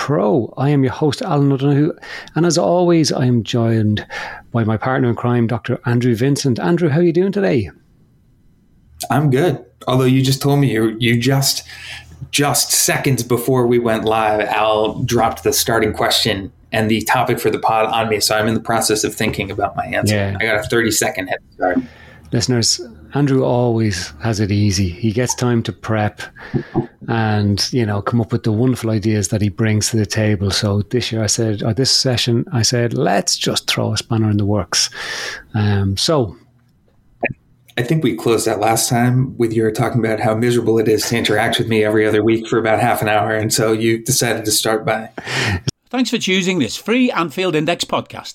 Pro. I am your host, Alan O'Donoghue, and as always, I am joined by my partner in crime, Dr. Andrew Vincent. Andrew, how are you doing today? I'm good. Although you just told me you you just just seconds before we went live, Al dropped the starting question and the topic for the pod on me. So I'm in the process of thinking about my answer. Yeah. I got a 30 second head start. Listeners, Andrew always has it easy. He gets time to prep and, you know, come up with the wonderful ideas that he brings to the table. So this year I said, or this session, I said, let's just throw a spanner in the works. Um, so I think we closed that last time with you talking about how miserable it is to interact with me every other week for about half an hour. And so you decided to start by. Thanks for choosing this free Anfield Index podcast.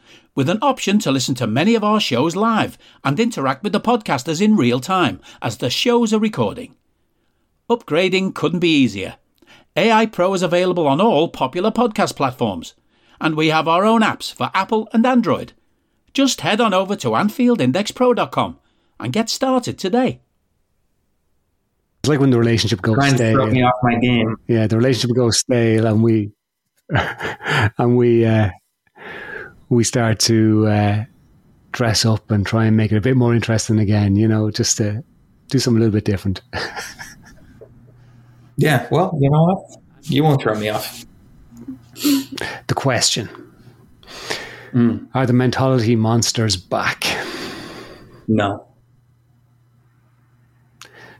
with an option to listen to many of our shows live and interact with the podcasters in real time as the shows are recording. Upgrading couldn't be easier. AI Pro is available on all popular podcast platforms, and we have our own apps for Apple and Android. Just head on over to AnfieldIndexPro.com and get started today. It's like when the relationship goes Trying stale. To throw me off my game. Yeah, the relationship goes stale, and we and we uh, we start to uh, dress up and try and make it a bit more interesting again, you know, just to do something a little bit different. yeah, well, you know what? You won't throw me off. The question mm. Are the mentality monsters back? No.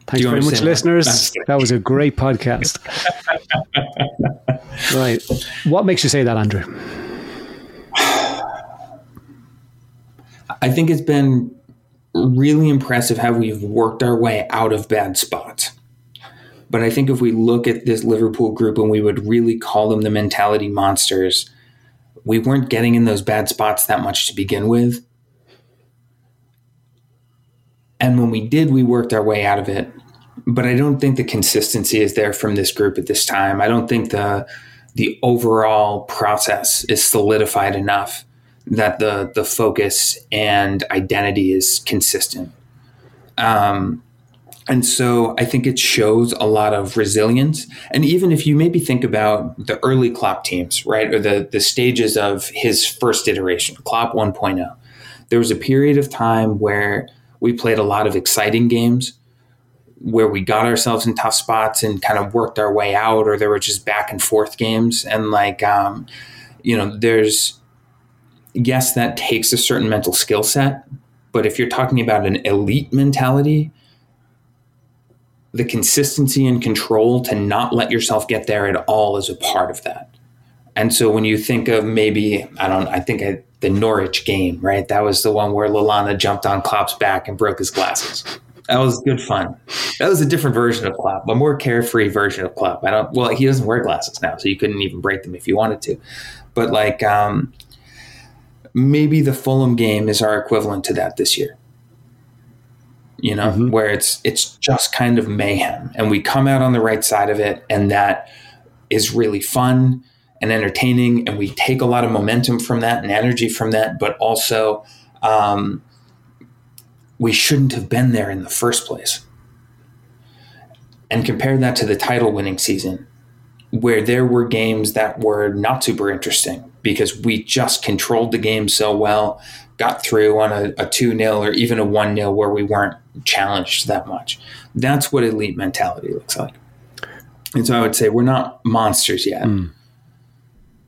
Thanks very much, listeners. That was a great podcast. right. What makes you say that, Andrew? I think it's been really impressive how we've worked our way out of bad spots. But I think if we look at this Liverpool group and we would really call them the mentality monsters, we weren't getting in those bad spots that much to begin with. And when we did, we worked our way out of it. But I don't think the consistency is there from this group at this time. I don't think the the overall process is solidified enough that the the focus and identity is consistent. Um, and so I think it shows a lot of resilience. And even if you maybe think about the early Klopp teams, right, or the the stages of his first iteration, Klopp 1.0, there was a period of time where we played a lot of exciting games where we got ourselves in tough spots and kind of worked our way out, or there were just back and forth games. And like, um, you know, there's yes, that takes a certain mental skill set, but if you're talking about an elite mentality, the consistency and control to not let yourself get there at all is a part of that. And so when you think of maybe, I don't, I think I, the Norwich game, right? That was the one where Lallana jumped on Klopp's back and broke his glasses. That was good fun. That was a different version of Klopp, a more carefree version of Klopp. I don't. Well, he doesn't wear glasses now, so you couldn't even break them if you wanted to. But like, um, maybe the Fulham game is our equivalent to that this year. You know, mm-hmm. where it's it's just kind of mayhem, and we come out on the right side of it, and that is really fun and entertaining, and we take a lot of momentum from that and energy from that, but also. Um, we shouldn't have been there in the first place. And compare that to the title winning season, where there were games that were not super interesting because we just controlled the game so well, got through on a, a 2 0 or even a 1 0 where we weren't challenged that much. That's what elite mentality looks like. And so I would say we're not monsters yet. Mm.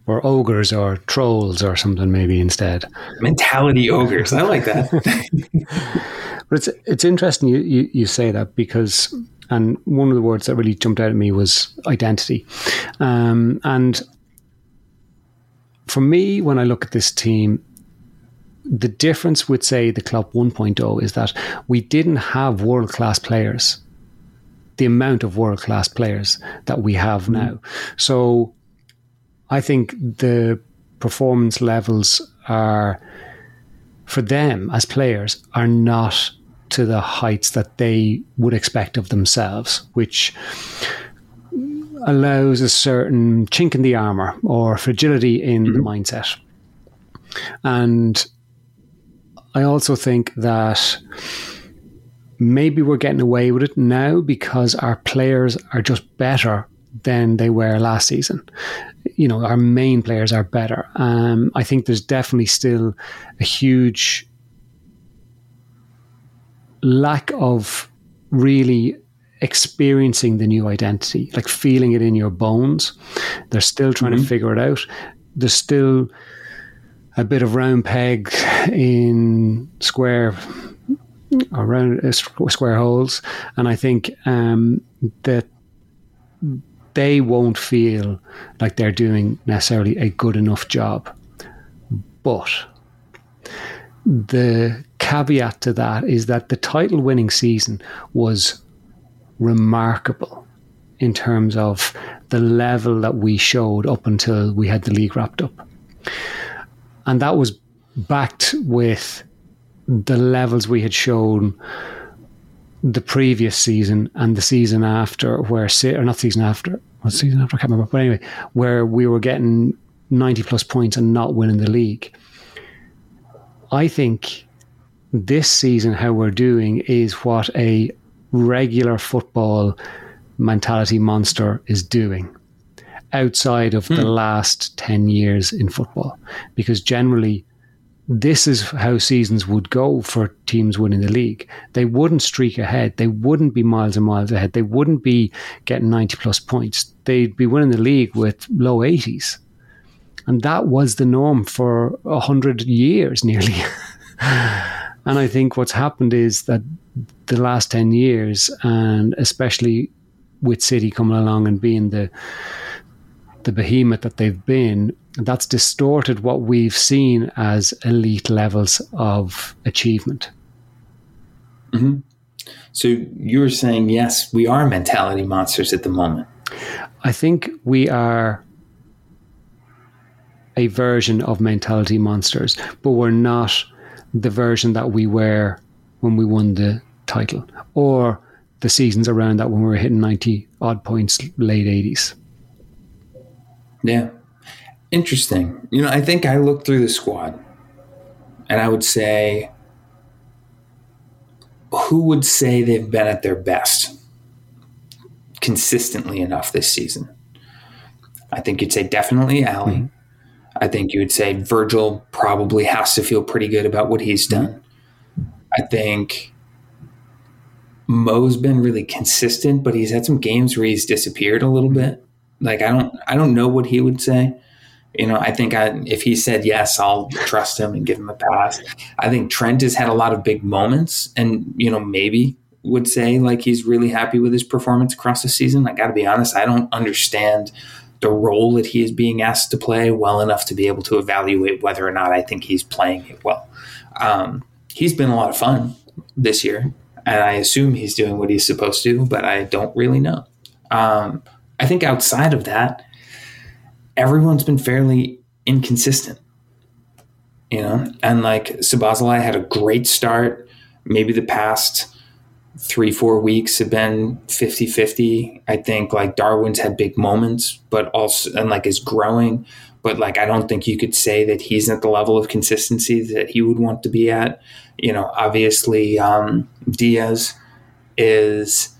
Or ogres or trolls or something maybe instead. Mentality ogres. I like that. But it's it's interesting you, you, you say that because and one of the words that really jumped out at me was identity. Um, and for me, when I look at this team, the difference with, say, the Klopp 1.0 is that we didn't have world class players, the amount of world class players that we have mm now. So I think the performance levels are, for them as players, are not to the heights that they would expect of themselves, which allows a certain chink in the armor or fragility in mm-hmm. the mindset. And I also think that maybe we're getting away with it now because our players are just better than they were last season. You know, our main players are better. Um, I think there's definitely still a huge lack of really experiencing the new identity, like feeling it in your bones. They're still trying mm-hmm. to figure it out. There's still a bit of round peg in square around uh, square holes, and I think um, that they won't feel like they're doing necessarily a good enough job. But the caveat to that is that the title winning season was remarkable in terms of the level that we showed up until we had the league wrapped up. And that was backed with the levels we had shown the previous season and the season after, where, or not season after, what season after, I can't remember, but anyway, where we were getting 90 plus points and not winning the league. I think this season, how we're doing is what a regular football mentality monster is doing outside of the hmm. last 10 years in football. Because generally, this is how seasons would go for teams winning the league. They wouldn't streak ahead. They wouldn't be miles and miles ahead. They wouldn't be getting 90 plus points. They'd be winning the league with low 80s. And that was the norm for 100 years nearly. and I think what's happened is that the last 10 years, and especially with City coming along and being the the behemoth that they've been, that's distorted what we've seen as elite levels of achievement. Mm-hmm. So you're saying, yes, we are mentality monsters at the moment. I think we are a version of mentality monsters, but we're not the version that we were when we won the title or the seasons around that when we were hitting 90 odd points late 80s. Yeah. Interesting. You know, I think I looked through the squad and I would say, who would say they've been at their best consistently enough this season? I think you'd say definitely Ali. Mm-hmm. I think you would say Virgil probably has to feel pretty good about what he's mm-hmm. done. I think Mo's been really consistent, but he's had some games where he's disappeared a little bit. Like I don't, I don't know what he would say. You know, I think I, if he said yes, I'll trust him and give him a pass. I think Trent has had a lot of big moments, and you know, maybe would say like he's really happy with his performance across the season. I got to be honest, I don't understand the role that he is being asked to play well enough to be able to evaluate whether or not I think he's playing it well. Um, he's been a lot of fun this year. and I assume he's doing what he's supposed to, but I don't really know. Um, I think outside of that, everyone's been fairly inconsistent, you know. And like Szoboszlai had a great start. Maybe the past three, four weeks have been 50 50. I think like Darwin's had big moments, but also, and like is growing. But like, I don't think you could say that he's at the level of consistency that he would want to be at. You know, obviously, um, Diaz is,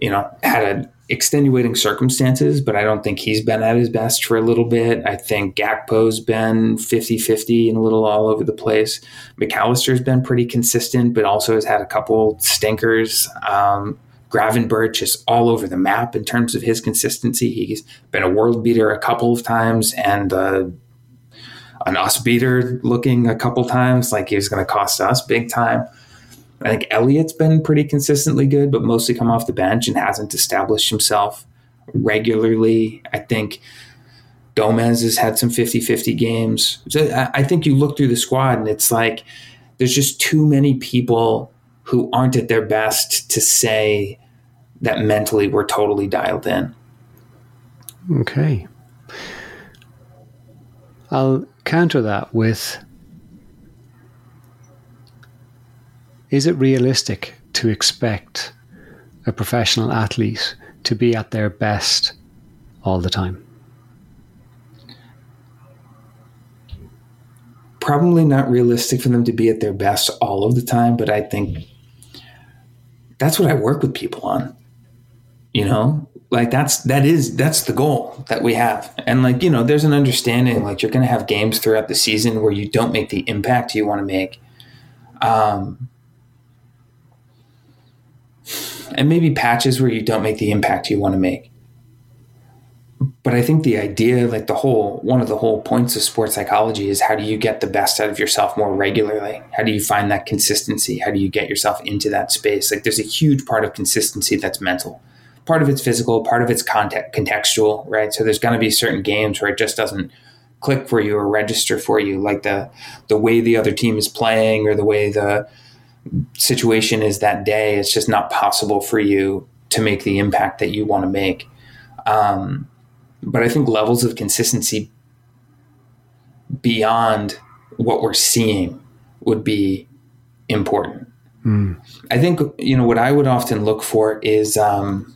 you know, had a extenuating circumstances, but I don't think he's been at his best for a little bit. I think Gakpo's been 50 50 and a little all over the place. Mac Allister's been pretty consistent, but also has had a couple stinkers. Um, Gravenberch is all over the map in terms of his consistency. He's been a world beater a couple of times and uh, an us beater looking a couple times like he was going to cost us big time. I think Elliott's been pretty consistently good, but mostly come off the bench and hasn't established himself regularly. I think Gomez has had some 50 50 games. So I think you look through the squad and it's like there's just too many people who aren't at their best to say that mentally we're totally dialed in. Okay. I'll counter that with is it realistic to expect a professional athlete to be at their best all the time? Probably not realistic for them to be at their best all of the time, but I think that's what I work with people on. You know, like that's that is that's the goal that we have and like you know there's an understanding like you're going to have games throughout the season where you don't make the impact you want to make um and maybe patches where you don't make the impact you want to make. But I think the idea, like the whole, one of the whole points of sports psychology is how do you get the best out of yourself more regularly? How do you find that consistency? How do you get yourself into that space? Like there's a huge part of consistency that's mental. Part of it's physical, part of it's context, contextual, right? So there's going to be certain games where it just doesn't click for you or register for you, like the the way the other team is playing or the way the situation is that day, it's just not possible for you to make the impact that you want to make. Um, but I think levels of consistency beyond what we're seeing would be important. Mm. I think you know what I would often look for is um,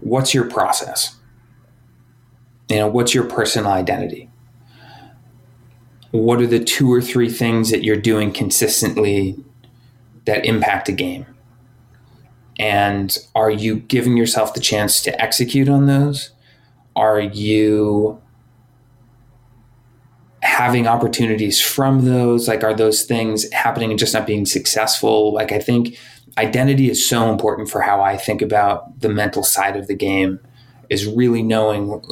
what's your process. You know, what's your personal identity? what are the two or three things that you're doing consistently that impact a game? And are you giving yourself the chance to execute on those? Are you having opportunities from those? Like, are those things happening and just not being successful? Like, I think identity is so important for how I think about the mental side of the game, is really knowing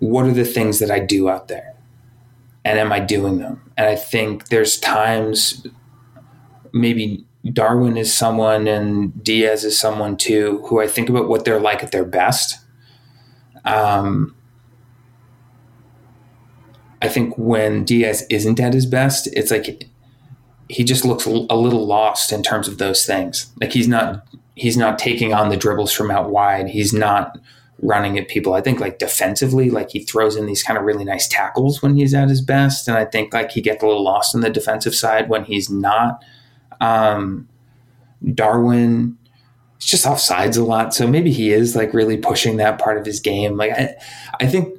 what are the things that I do out there and am I doing them? And I think there's times maybe Darwin is someone and Diaz is someone too who I think about what they're like at their best. Um, I think when Diaz isn't at his best, it's like he just looks a little lost in terms of those things. Like he's not he's not taking on the dribbles from out wide. He's not running at people. I think like defensively, like he throws in these kind of really nice tackles when he's at his best, and I think like he gets a little lost on the defensive side when he's not. Um, Darwin is just off sides a lot, so maybe he is like really pushing that part of his game. Like I, I think.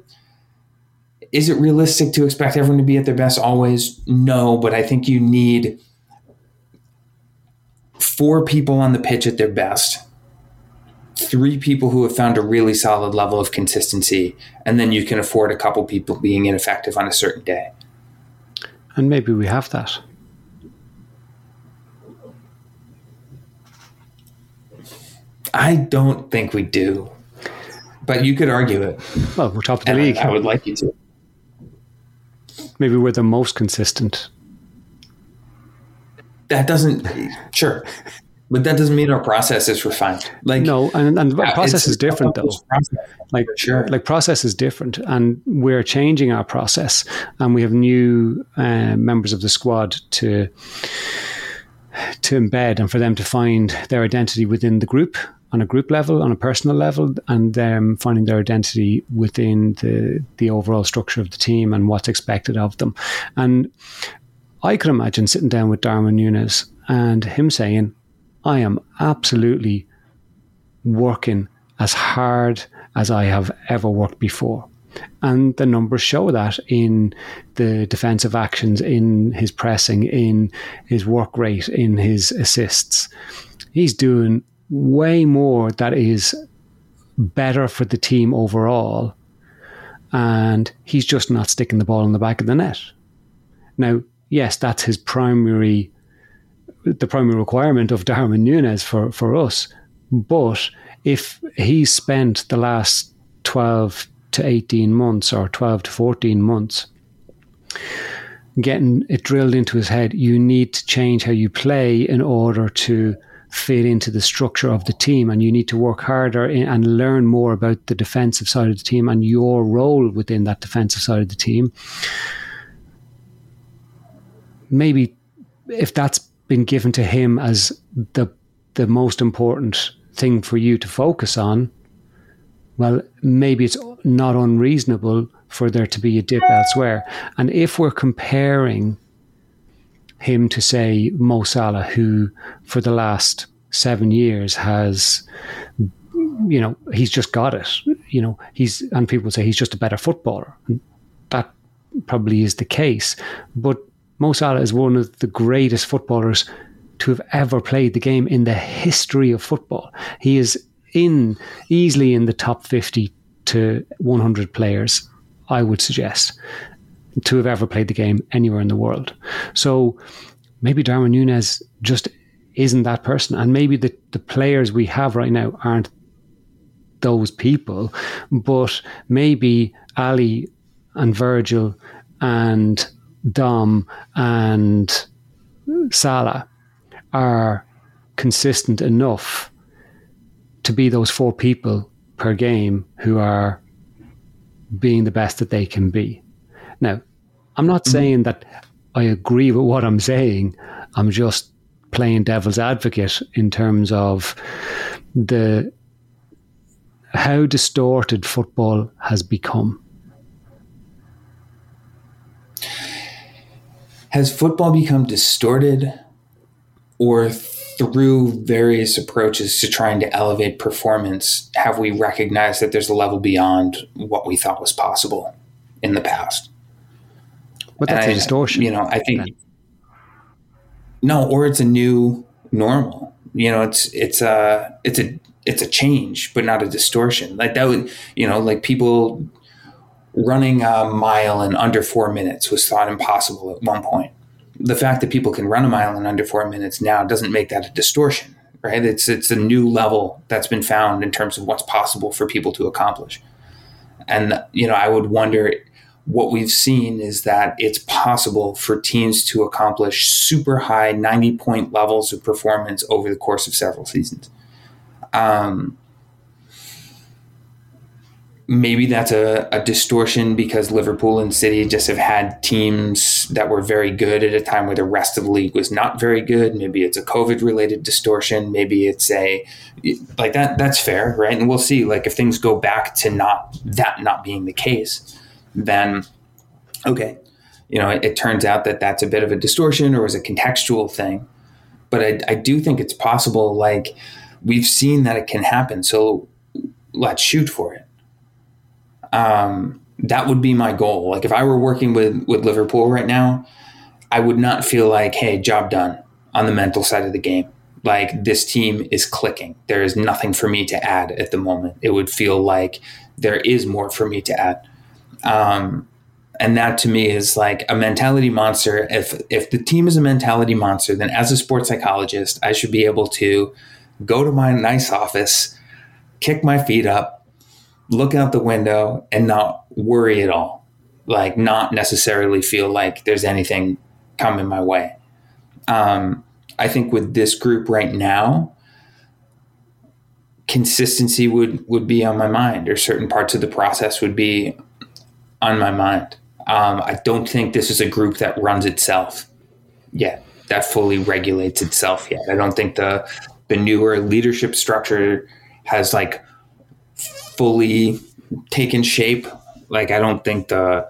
Is it realistic to expect everyone to be at their best always? No, but I think you need four people on the pitch at their best three people who have found a really solid level of consistency, and then you can afford a couple people being ineffective on a certain day. And maybe we have that. I don't think we do, but you could argue it. Well, we're top of the and league. I, I would like you to. Maybe we're the most consistent. That doesn't. Sure. but that doesn't mean our process is refined. Like no, and, and process is different though. Process, like sure, like process is different, and we're changing our process, and we have new uh, members of the squad to to embed and for them to find their identity within the group on a group level, on a personal level, and them finding their identity within the the overall structure of the team and what's expected of them. And I could imagine sitting down with Darwin Nunez and him saying, I am absolutely working as hard as I have ever worked before. And the numbers show that in the defensive actions, in his pressing, in his work rate, in his assists. He's doing way more that is better for the team overall. And he's just not sticking the ball in the back of the net. Now, yes, that's his primary, the primary requirement of Darwin Nunez for, for us. But if he's spent the last 12 to 18 months or 12 to 14 months. Getting it drilled into his head, you need to change how you play in order to fit into the structure of the team and you need to work harder in, and learn more about the defensive side of the team and your role within that defensive side of the team. Maybe if that's been given to him as the the most important thing for you to focus on, well, maybe it's not unreasonable for there to be a dip elsewhere. And if we're comparing him to say Mo Salah, who for the last seven years has, you know, he's just got it. You know, he's and people say he's just a better footballer. And that probably is the case, but Mo Salah is one of the greatest footballers to have ever played the game in the history of football. He is in easily in the top 50 to 100 players, I would suggest, to have ever played the game anywhere in the world. So maybe Darwin Nunez just isn't that person. And maybe the, the players we have right now aren't those people, but maybe Ali and Virgil and Dom and Salah are consistent enough to be those four people per game who are being the best that they can be. Now, I'm not mm-hmm. saying that I agree with what I'm saying. I'm just playing devil's advocate in terms of the how distorted football has become. Has football become distorted or through various approaches to trying to elevate performance, have we recognized that there's a level beyond what we thought was possible in the past? But that's and a I, distortion. You know, I think no, or it's a new normal. You know, it's it's a it's a it's a change, but not a distortion. Like that would you know, like people running a mile in under four minutes was thought impossible at one point. The fact that people can run a mile in under four minutes now doesn't make that a distortion, right? It's it's a new level that's been found in terms of what's possible for people to accomplish. And you know, I would wonder what we've seen is that it's possible for teams to accomplish super high 90 point levels of performance over the course of several seasons. Um, maybe that's a, a, distortion because Liverpool and City just have had teams that were very good at a time where the rest of the league was not very good. Maybe it's a COVID related distortion. Maybe it's a like that. That's fair, right? And we'll see. Like if things go back to not that not being the case, then okay, you know, it, it turns out that that's a bit of a distortion or is a contextual thing. But I, I do think it's possible. Like we've seen that it can happen. So let's shoot for it um, that would be my goal. Like if I were working with with Liverpool right now, I would not feel like, hey, job done on the mental side of the game. Like this team is clicking. There is nothing for me to add at the moment. It would feel like there is more for me to add. Um, and that to me is like a mentality monster. If if the team is a mentality monster, then as a sports psychologist, I should be able to go to my nice office, kick my feet up, look out the window and not worry at all. Like, not necessarily feel like there's anything coming my way. Um, I think with this group right now, consistency would would be on my mind, or certain parts of the process would be on my mind. Um, I don't think this is a group that runs itself yet, that fully regulates itself yet. I don't think the the newer leadership structure has like fully taken shape. Like I don't think the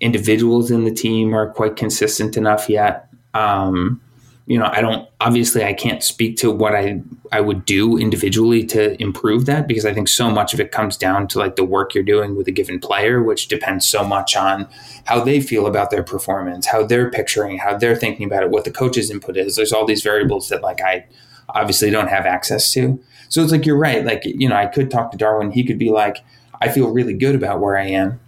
individuals in the team are quite consistent enough yet. Um, you know, I don't obviously I can't speak to what I I would do individually to improve that because I think so much of it comes down to like the work you're doing with a given player, which depends so much on how they feel about their performance, how they're picturing, how they're thinking about it, what the coach's input is. There's all these variables that like I obviously don't have access to. So it's like you're right. Like, you know, I could talk to Darwin, he could be like, I feel really good about where I am.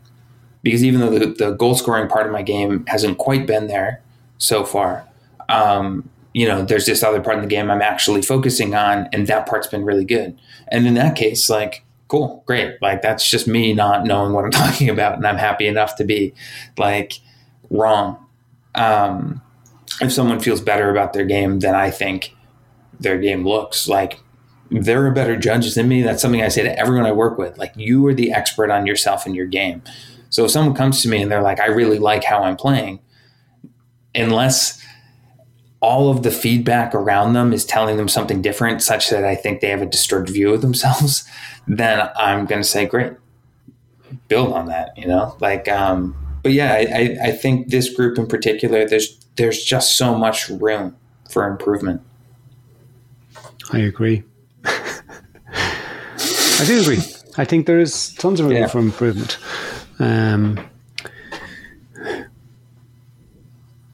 Because even though the, the goal scoring part of my game hasn't quite been there so far, um, you know, there's this other part of the game I'm actually focusing on, and that part's been really good. And in that case, like, cool, great. Like, that's just me not knowing what I'm talking about, and I'm happy enough to be like wrong. Um, if someone feels better about their game than I think their game looks, like, they're better judges than me. That's something I say to everyone I work with. Like, you are the expert on yourself and your game. So if someone comes to me and they're like, I really like how I'm playing, unless all of the feedback around them is telling them something different, such that I think they have a distorted view of themselves, then I'm going to say, great, build on that, you know? Like, um, but yeah, I, I think this group in particular, there's there's just so much room for improvement. I agree. I do agree. I think there is tons of room yeah. for improvement. Um,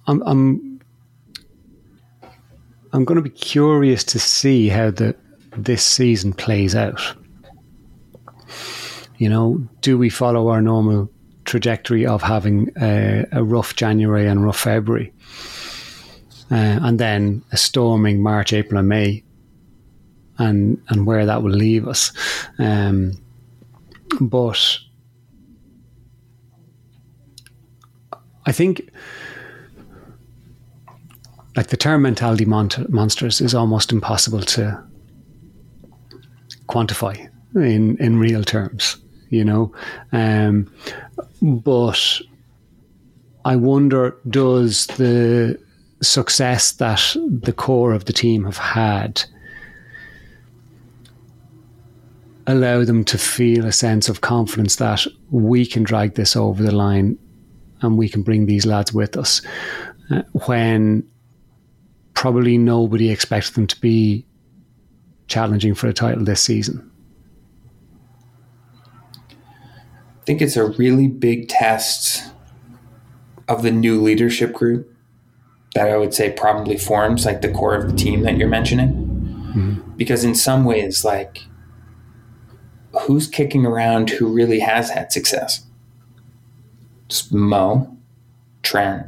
I'm, I'm I'm going to be curious to see how the this season plays out. You know, do we follow our normal trajectory of having a, a rough January and rough February, uh, and then a storming March, April, and May, and and where that will leave us? Um, but I think like the term mentality mon- monsters is almost impossible to quantify in in real terms you know um, but i wonder does the success that the core of the team have had allow them to feel a sense of confidence that we can drag this over the line and we can bring these lads with us uh, when probably nobody expects them to be challenging for a title this season. I think it's a really big test of the new leadership group that I would say probably forms like the core of the team that you're mentioning. Mm-hmm. Because in some ways, like, who's kicking around who really has had success? It's Mo, Trent,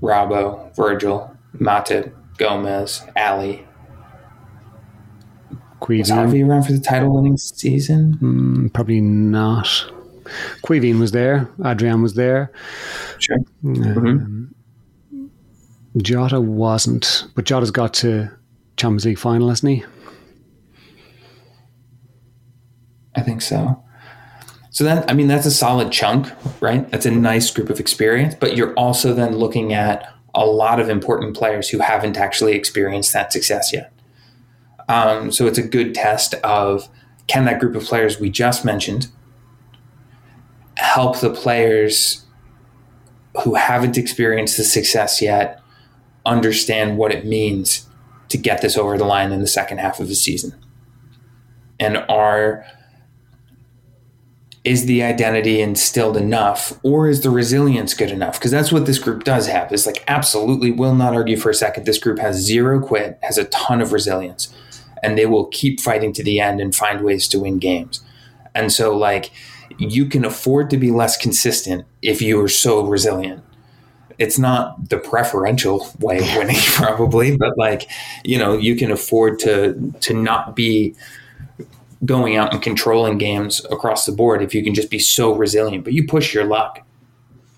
Robbo, Virgil, Matip, Gomez, Ali. Was Harvey around for the title winning season? Mm, probably not. Caoimhín was there. Adrian was there. Sure. Um, mm-hmm. Jota wasn't, but Jota's got to Champions League final, hasn't he? I think so. So that I mean that's a solid chunk, right? That's a nice group of experience, but you're also then looking at a lot of important players who haven't actually experienced that success yet. Um, so it's a good test of can that group of players we just mentioned help the players who haven't experienced the success yet understand what it means to get this over the line in the second half of the season? And are is the identity instilled enough or is the resilience good enough? Because that's what this group does have. Is like absolutely will not argue for a second. This group has zero quit has a ton of resilience and they will keep fighting to the end and find ways to win games. And so like you can afford to be less consistent if you are so resilient. It's not the preferential way of winning probably but like you know you can afford to to not be going out and controlling games across the board if you can just be so resilient. But you push your luck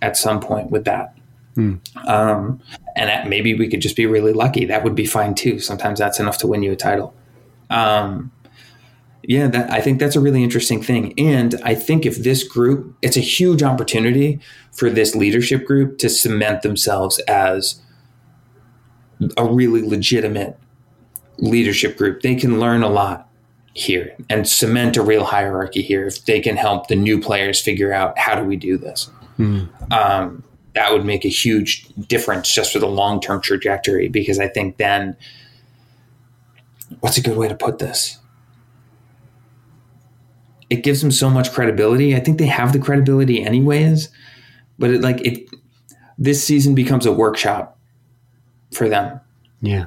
at some point with that. Mm. Um, and that, maybe we could just be really lucky. That would be fine too. Sometimes that's enough to win you a title. Um, yeah, that, I think that's a really interesting thing. And I think if this group, it's a huge opportunity for this leadership group to cement themselves as a really legitimate leadership group. They can learn a lot here and cement a real hierarchy here if they can help the new players figure out how do we do this. Mm. Um, that would make a huge difference just for the long term trajectory because I think then what's a good way to put this? It gives them so much credibility. I think they have the credibility anyways, but it like it this season becomes a workshop for them. Yeah.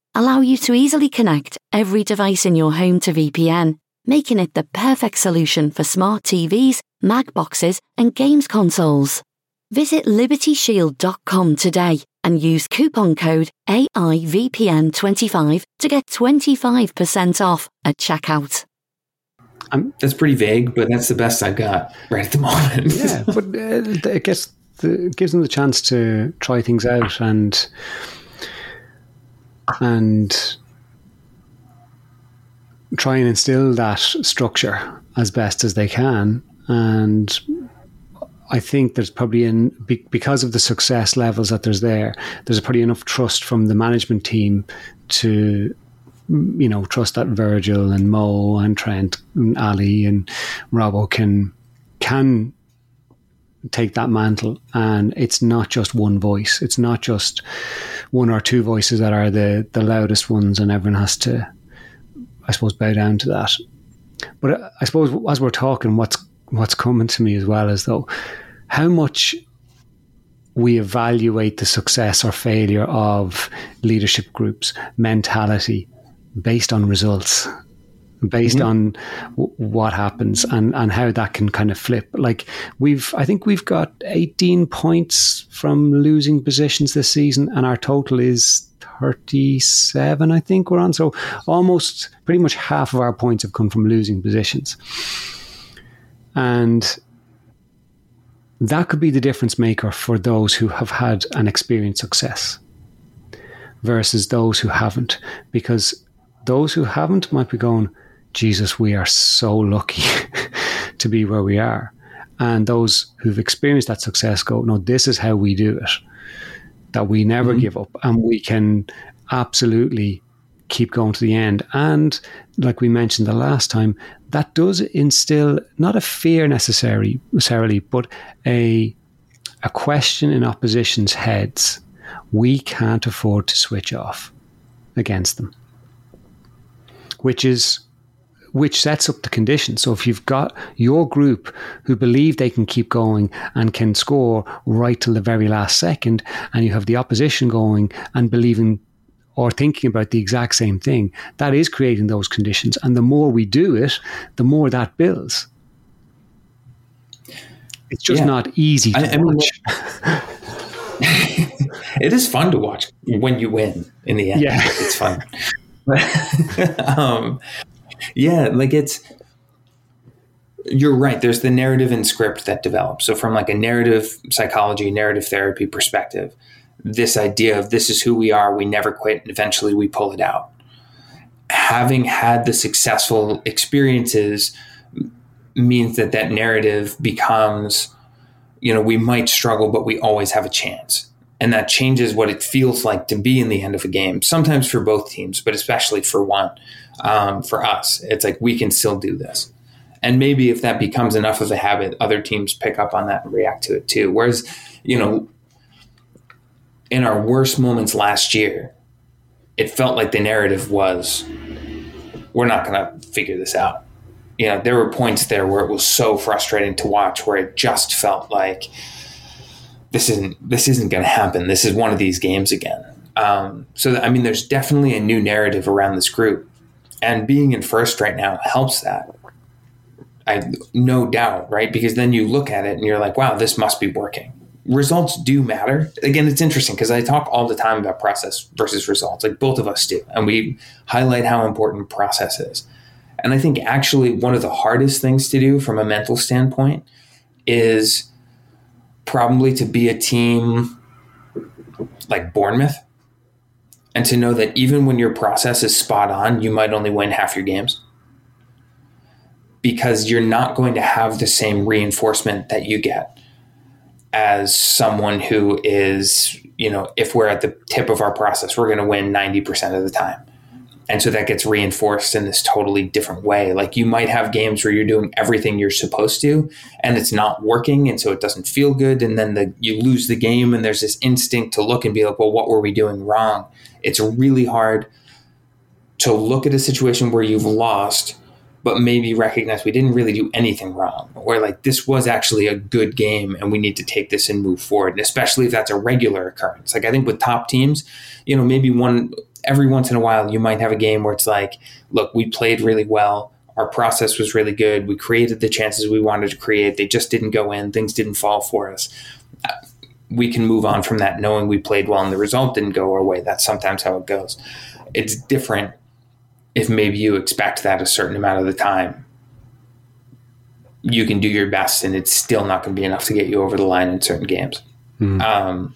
allow you to easily connect every device in your home to VPN, making it the perfect solution for smart TVs, Mac boxes, and games consoles. Visit libertyshield.com today and use coupon code AIVPN25 to get 25% off at checkout. Um, that's pretty vague, but that's the best I've got right at the moment. yeah, but uh, it gets the, gives them the chance to try things out and and try and instill that structure as best as they can. And I think there's probably in because of the success levels that there's there, there's probably enough trust from the management team to you know trust that Virgil and Mo and Trent and Ali and Robbo can can take that mantle and it's not just one voice it's not just one or two voices that are the the loudest ones and everyone has to i suppose bow down to that. But i suppose as we're talking what's what's coming to me as well is though how much we evaluate the success or failure of leadership groups mentality based on results based mm-hmm. on w- what happens and, and how that can kind of flip. Like we've, I think we've got 18 points from losing positions this season, and our total is 37, I think we're on. So almost pretty much half of our points have come from losing positions. And that could be the difference maker for those who have had an experienced success versus those who haven't. Because those who haven't might be going, Jesus, we are so lucky to be where we are. And those who've experienced that success go, no, this is how we do it. That we never mm-hmm. give up and we can absolutely keep going to the end. And like we mentioned the last time, that does instill not a fear necessarily, necessarily but a a question in opposition's heads. We can't afford to switch off against them. Which is which sets up the conditions. So if you've got your group who believe they can keep going and can score right till the very last second, and you have the opposition going and believing or thinking about the exact same thing, that is creating those conditions. And the more we do it, the more that builds. It's just yeah. not easy to I, watch. I mean, it is fun to watch when you win in the end. Yeah. It's fun. um, yeah, like it's you're right. There's the narrative and script that develops. So from like a narrative psychology, narrative therapy perspective, this idea of this is who we are, we never quit, and eventually we pull it out. Having had the successful experiences means that that narrative becomes, you know, we might struggle, but we always have a chance. And that changes what it feels like to be in the end of a game, sometimes for both teams, but especially for one. Um, for us, it's like we can still do this. And maybe if that becomes enough of a habit, other teams pick up on that and react to it too. Whereas, you know, in our worst moments last year, it felt like the narrative was we're not going to figure this out. You know, there were points there where it was so frustrating to watch where it just felt like this isn't this isn't going to happen. This is one of these games again. Um, so, I mean, there's definitely a new narrative around this group, and being in first right now helps that. I no doubt, right? Because then you look at it and you're like, wow, this must be working. Results do matter. Again, it's interesting because I talk all the time about process versus results, like both of us do. And we highlight how important process is. And I think actually one of the hardest things to do from a mental standpoint is probably to be a team like Bournemouth and to know that even when your process is spot on, you might only win half your games because you're not going to have the same reinforcement that you get as someone who is, you know, if we're at the tip of our process, we're going to win 90% of the time. And so that gets reinforced in this totally different way. Like you might have games where you're doing everything you're supposed to and it's not working. And so it doesn't feel good. And then the, you lose the game and there's this instinct to look and be like, well, what were we doing wrong? It's really hard to look at a situation where you've lost but maybe recognize we didn't really do anything wrong, or like this was actually a good game and we need to take this and move forward. And especially if that's a regular occurrence. Like I think with top teams, you know, maybe one every once in a while you might have a game where it's like, look, we played really well. Our process was really good. We created the chances we wanted to create. They just didn't go in. Things didn't fall for us. Uh, we can move on from that knowing we played well and the result didn't go our way. That's sometimes how it goes. It's different if maybe you expect that a certain amount of the time, you can do your best and it's still not going to be enough to get you over the line in certain games. Mm. Um,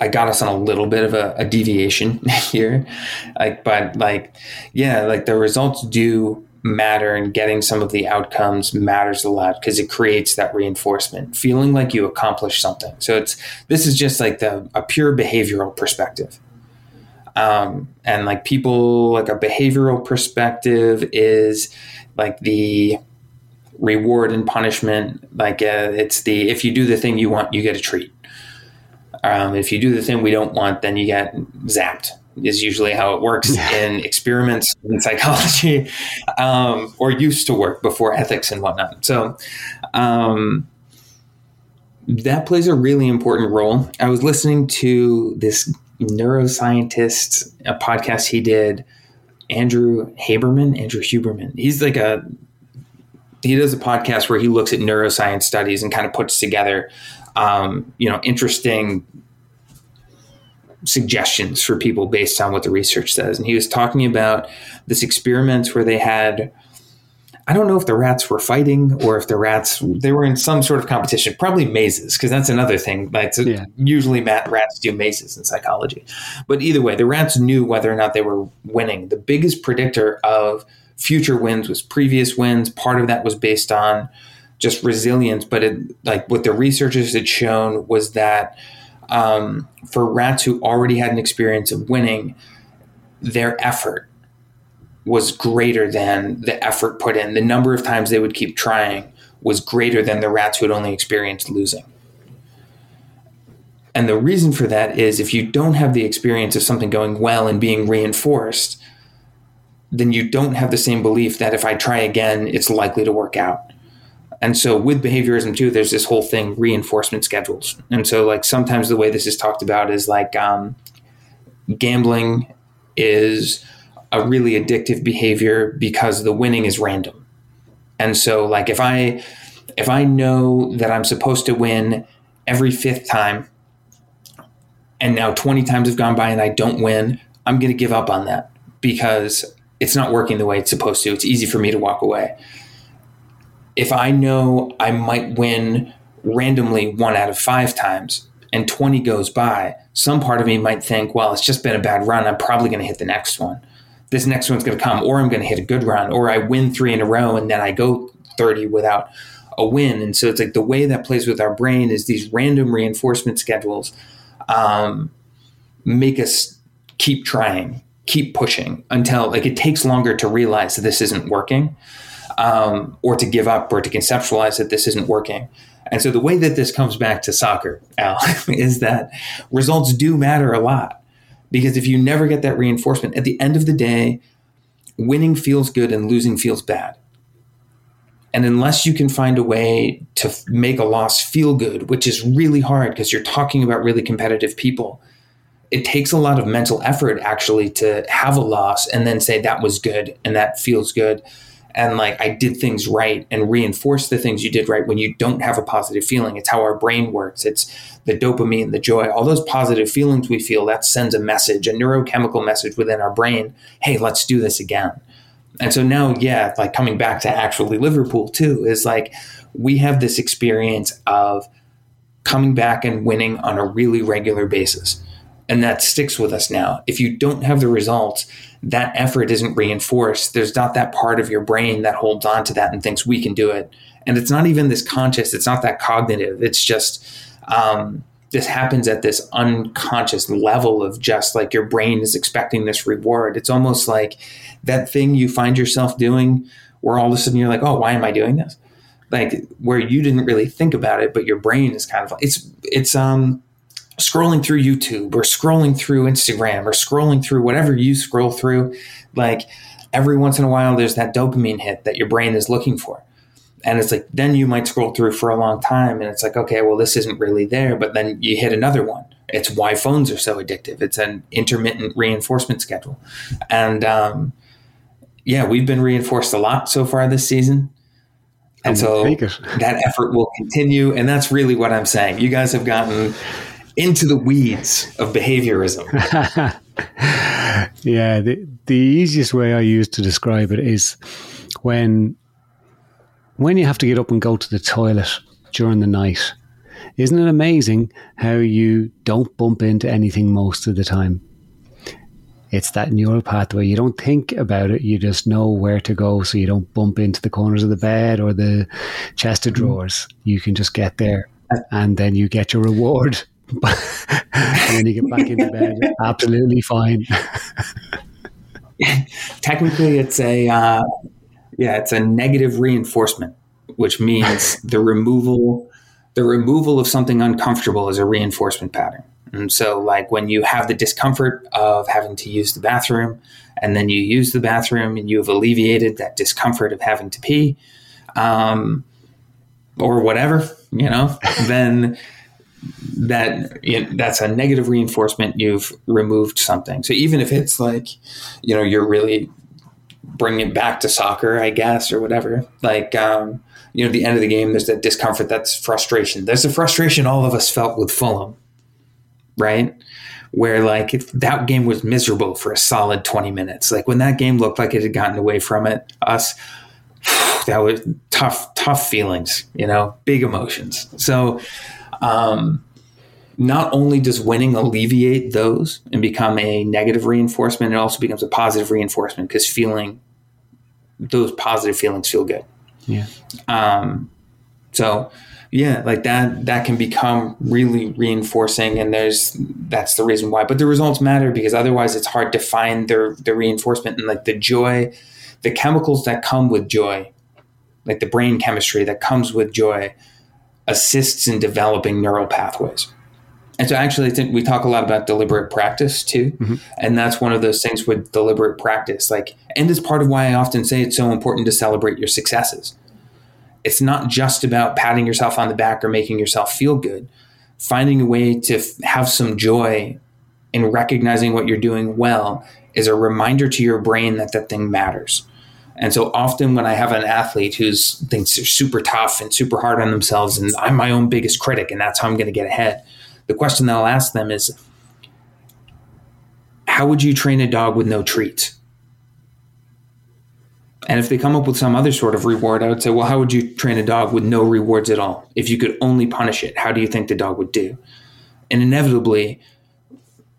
I got us on a little bit of a, a deviation here, like, but like, yeah, like the results do matter and getting some of the outcomes matters a lot because it creates that reinforcement feeling like you accomplished something so it's this is just like the a pure behavioral perspective um, and like people like a behavioral perspective is like the reward and punishment like uh, it's the if you do the thing you want you get a treat. Um, if you do the thing we don't want then you get zapped is usually how it works in experiments in psychology um, or used to work before ethics and whatnot. So um, that plays a really important role. I was listening to this neuroscientist, a podcast he did, Andrew Haberman, Andrew Huberman. He's like a he does a podcast where he looks at neuroscience studies and kind of puts together, um, you know, interesting suggestions for people based on what the research says. And he was talking about this experiment where they had I don't know if the rats were fighting or if the rats they were in some sort of competition. Probably mazes, because that's another thing. Like yeah. usually, rats do mazes in psychology. But either way, the rats knew whether or not they were winning. The biggest predictor of future wins was previous wins. Part of that was based on just resilience, but it, like what the researchers had shown was that um, for rats who already had an experience of winning, their effort was greater than the effort put in. The number of times they would keep trying was greater than the rats who had only experienced losing. And the reason for that is if you don't have the experience of something going well and being reinforced, then you don't have the same belief that if I try again, it's likely to work out. And so with behaviorism too, there's this whole thing reinforcement schedules. And so like sometimes the way this is talked about is like um, gambling is a really addictive behavior because the winning is random. And so like if I if I know that I'm supposed to win every fifth time and now 20 times have gone by and I don't win, I'm going to give up on that because it's not working the way it's supposed to. It's easy for me to walk away. If I know I might win randomly one out of five times and 20 goes by, some part of me might think, well, it's just been a bad run. I'm probably going to hit the next one this next one's going to come, or I'm going to hit a good run, or I win three in a row and then I go 30 without a win. And so it's like the way that plays with our brain is these random reinforcement schedules um, make us keep trying, keep pushing until like it takes longer to realize that this isn't working, um, or to give up, or to conceptualize that this isn't working. And so the way that this comes back to soccer, Al, is that results do matter a lot because if you never get that reinforcement, at the end of the day, winning feels good and losing feels bad. And unless you can find a way to make a loss feel good, which is really hard because you're talking about really competitive people, it takes a lot of mental effort actually to have a loss and then say that was good and that feels good. And like I did things right and reinforce the things you did right when you don't have a positive feeling. It's how our brain works. It's the dopamine, the joy, all those positive feelings we feel that sends a message, a neurochemical message within our brain. Hey, let's do this again. And so now, yeah, like coming back to actually Liverpool too, is like we have this experience of coming back and winning on a really regular basis. And that sticks with us now. If you don't have the results, that effort isn't reinforced. There's not that part of your brain that holds on to that and thinks we can do it. And it's not even this conscious, it's not that cognitive. It's just, um, this happens at this unconscious level of just like your brain is expecting this reward. It's almost like that thing you find yourself doing where all of a sudden you're like, oh, why am I doing this? Like where you didn't really think about it, but your brain is kind of like it's it's um scrolling through YouTube or scrolling through Instagram or scrolling through whatever you scroll through, like every once in a while there's that dopamine hit that your brain is looking for. And it's like then you might scroll through for a long time and it's like, okay, well this isn't really there, but then you hit another one. It's why phones are so addictive. It's an intermittent reinforcement schedule. And um, yeah, we've been reinforced a lot so far this season. And so that effort will continue. And that's really what I'm saying. You guys have gotten into the weeds of behaviorism. yeah, the, the easiest way I use to describe it is when when you have to get up and go to the toilet during the night. Isn't it amazing how you don't bump into anything most of the time? It's that neural pathway. You don't think about it. You just know where to go so you don't bump into the corners of the bed or the chest of mm-hmm. drawers. You can just get there uh, and then you get your reward. and then you get back into bed. Absolutely fine. Technically, it's a uh, yeah, it's a negative reinforcement, which means the removal the removal of something uncomfortable is a reinforcement pattern. And so, like when you have the discomfort of having to use the bathroom, and then you use the bathroom and you have alleviated that discomfort of having to pee, um, or whatever, you know, then that that's a negative reinforcement. You've removed something. So even if it's like, you know, you're really bringing it back to soccer, I guess, or whatever, like. Um, you know, the end of the game, there's that discomfort, that's frustration. There's the frustration all of us felt with Fulham right? Where like that game was miserable for a solid 20 minutes. Like when that game looked like it had gotten away from it, us, that was tough, tough feelings, you know, big emotions. So, um, not only does winning alleviate those and become a negative reinforcement, it also becomes a positive reinforcement because feeling those positive feelings feel good. Yeah. Um, so, yeah like that that can become really reinforcing and there's that's the reason why but the results matter because otherwise it's hard to find the the reinforcement and like the joy the chemicals that come with joy like the brain chemistry that comes with joy assists in developing neural pathways and so actually I think we talk a lot about deliberate practice too mm-hmm. and that's one of those things with deliberate practice like and it's part of why i often say it's so important to celebrate your successes it's not just about patting yourself on the back or making yourself feel good. Finding a way to f- have some joy in recognizing what you're doing well is a reminder to your brain that that thing matters. And so often when I have an athlete who's thinks they're super tough and super hard on themselves and I'm my own biggest critic and that's how I'm going to get ahead, the question that I'll ask them is how would you train a dog with no treats? And if they come up with some other sort of reward, I would say, well, how would you train a dog with no rewards at all? If you could only punish it, how do you think the dog would do? And inevitably,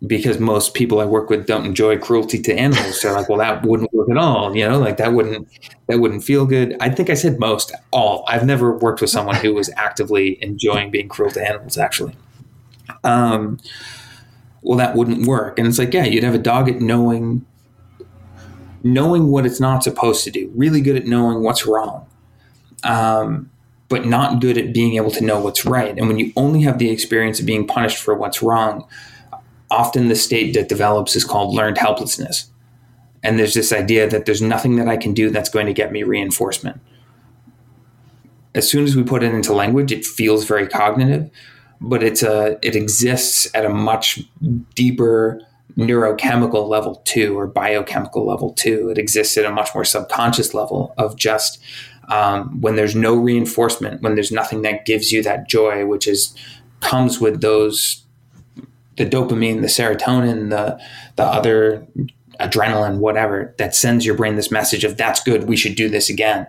because most people I work with don't enjoy cruelty to animals, they're like, well, that wouldn't work at all. You know, like that wouldn't that wouldn't feel good. I think I said most all. I've never worked with someone who was actively enjoying being cruel to animals. Actually, um, well, that wouldn't work. And it's like, yeah, you'd have a dog at knowing knowing what it's not supposed to do, really good at knowing what's wrong, um, but not good at being able to know what's right. And when you only have the experience of being punished for what's wrong, often the state that develops is called learned helplessness. And there's this idea that there's nothing that I can do that's going to get me reinforcement. As soon as we put it into language, it feels very cognitive, but it's a it exists at a much deeper neurochemical level too, or biochemical level too. It exists at a much more subconscious level of just um, when there's no reinforcement, when there's nothing that gives you that joy, which is comes with those the dopamine, the serotonin, the the other adrenaline, whatever that sends your brain this message of that's good, we should do this again.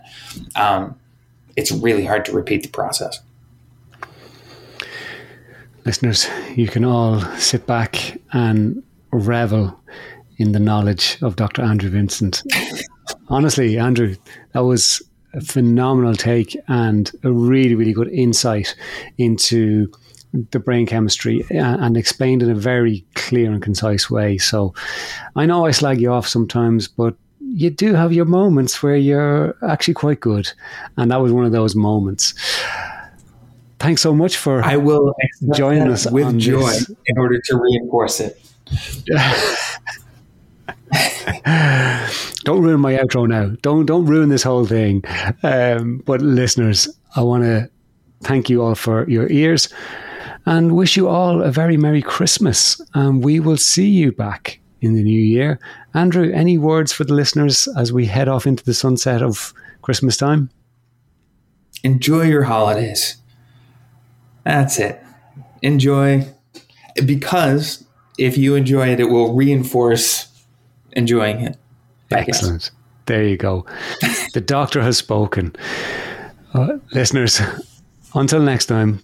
Um, it's really hard to repeat the process. Listeners, you can all sit back and revel in the knowledge of Dr. Andrew Vincent. Honestly, Andrew, that was a phenomenal take and a really, really good insight into the brain chemistry and, explained in a very clear and concise way. So I know I slag you off sometimes, but you do have your moments where you're actually quite good. And that was one of those moments. Thanks so much for I will joining us with joy this. in order to reinforce it. don't ruin my outro now. Don't don't ruin this whole thing. Um, but listeners, I want to thank you all for your ears and wish you all a very merry Christmas. And we will see you back in the new year. Andrew, any words for the listeners as we head off into the sunset of Christmas time? Enjoy your holidays. That's it. Enjoy because if you enjoy it, it will reinforce enjoying it. Excellent. There you go. the doctor has spoken. Uh, listeners, until next time,